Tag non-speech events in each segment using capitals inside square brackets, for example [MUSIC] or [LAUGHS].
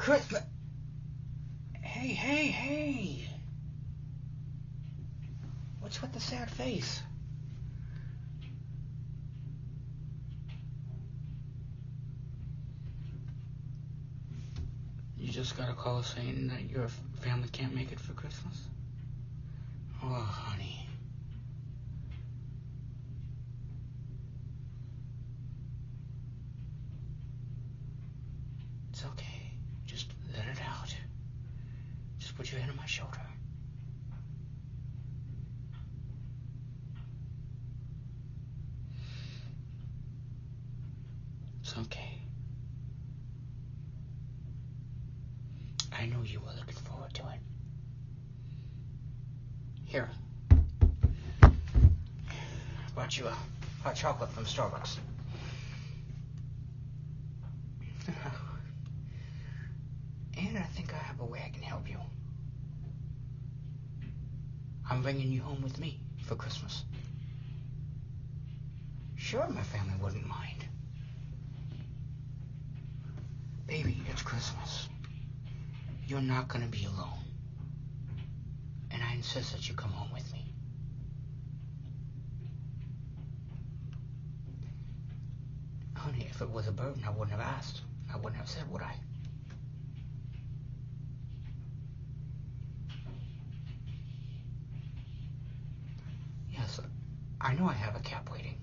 Christmas. Hey, hey, hey. What's with the sad face? You just got a call saying that your family can't make it for Christmas? Oh, honey. It's okay. Just let it out. Just put your my shoulder. It's okay. I know you were looking forward to it. Here. I bought you a hot chocolate from Starbucks. [LAUGHS] And I think I have a way I can help you. I'm bringing you home with me for Christmas. Sure, my family wouldn't mind. Baby, it's Christmas. You're not going to be alone. And I insist that you come home with me. Honey, if it was a burden, I wouldn't have asked. I wouldn't have said, would I? Yes, I know I have a cab waiting.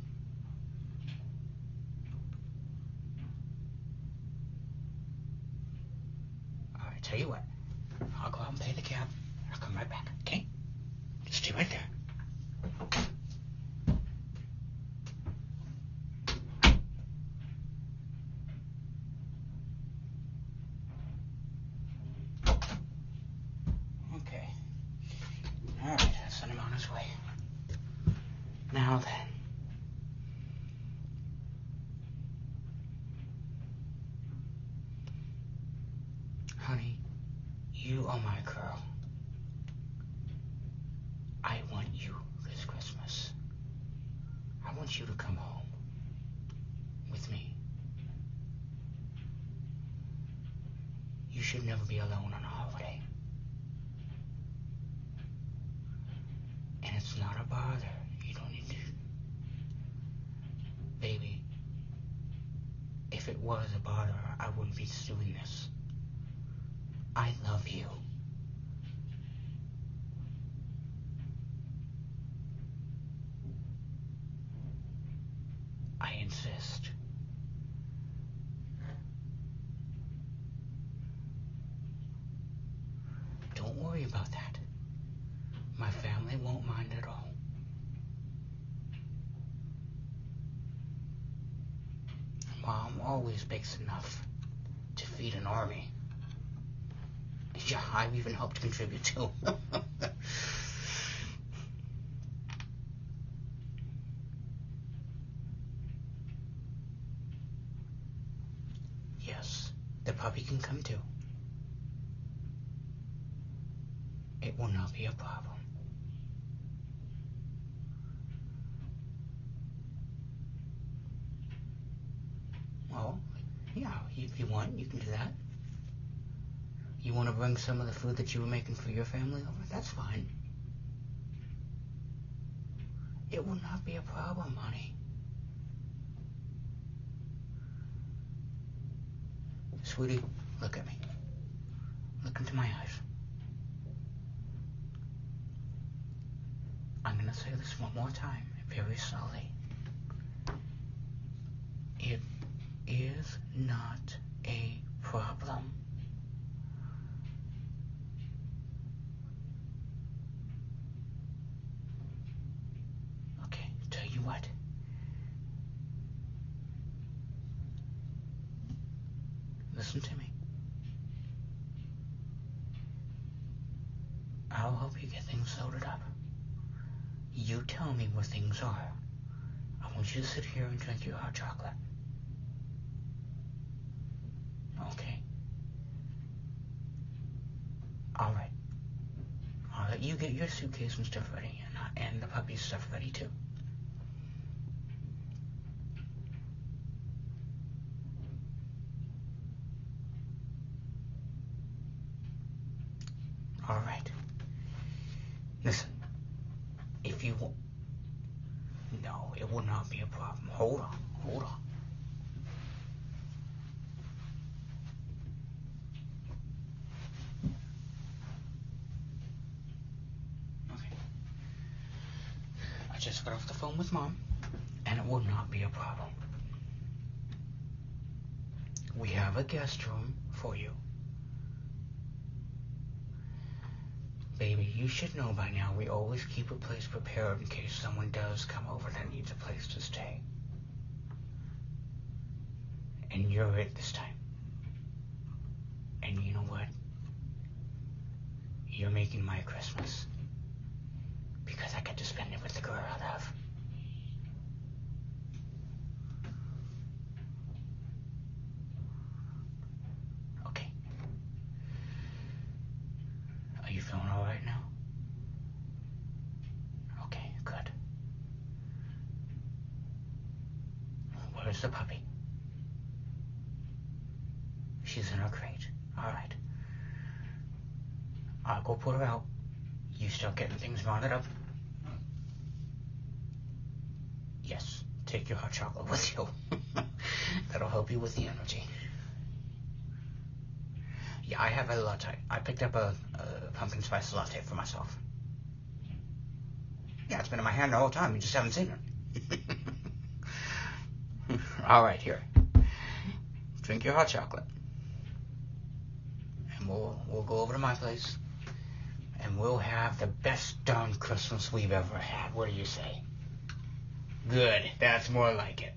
All right, tell you what. I'll go out and pay the cab. I'll come right back, okay? Just stay right there. Okay. All right, I'll send him on his way. Now then. Honey, you are my girl. I want you this Christmas. I want you to come home with me. You should never be alone on a holiday. And it's not a bother. You don't need to. Baby, if it was a bother, I wouldn't be doing this. I love you. I insist. Don't worry about that. My family won't mind at all. Mom always bakes enough to feed an army. I've even helped contribute too. yes, the puppy can come too. It will not be a problem. Well, yeah, if you want, you can do that. You want to bring some of the food that you were making for your family over? That's fine. It will not be a problem, honey. Sweetie, look at me. Look into my eyes. I'm going to say this one more time, very slowly. It is not a problem. Okay, tell you what. Listen to me. I'll help you get things loaded up. You tell me where things are. I want you to sit here and drink your hot chocolate. Okay. All right. I'll let you get your suitcase and stuff ready, and, uh, and the puppy's stuff ready too. All right. Listen, if you want. No, it will not be a problem. Hold on, hold on. Okay. I just got off the phone with mom, and it will not be a problem. We have a guest room for you. Baby, you should know by now we always keep a place prepared in case someone does come over that needs a place to stay. And you're it this time. And you know what? You're making my Christmas. Because I get to spend it with the girl I love. Okay. Are you feeling all right now? Okay, good. Where's the puppy? She's in her crate. All right. I'll go put her out. You start getting things rounded up. Yes, take your hot chocolate with you. [LAUGHS] That'll help you with the energy. Yeah, I have a latte. I picked up a, a pumpkin spice latte for myself. Yeah, it's been in my hand the whole time. You just haven't seen it. [LAUGHS] All right, here. Drink your hot chocolate, and we'll we'll go over to my place, and we'll have the best darn Christmas we've ever had. What do you say? Good. That's more like it.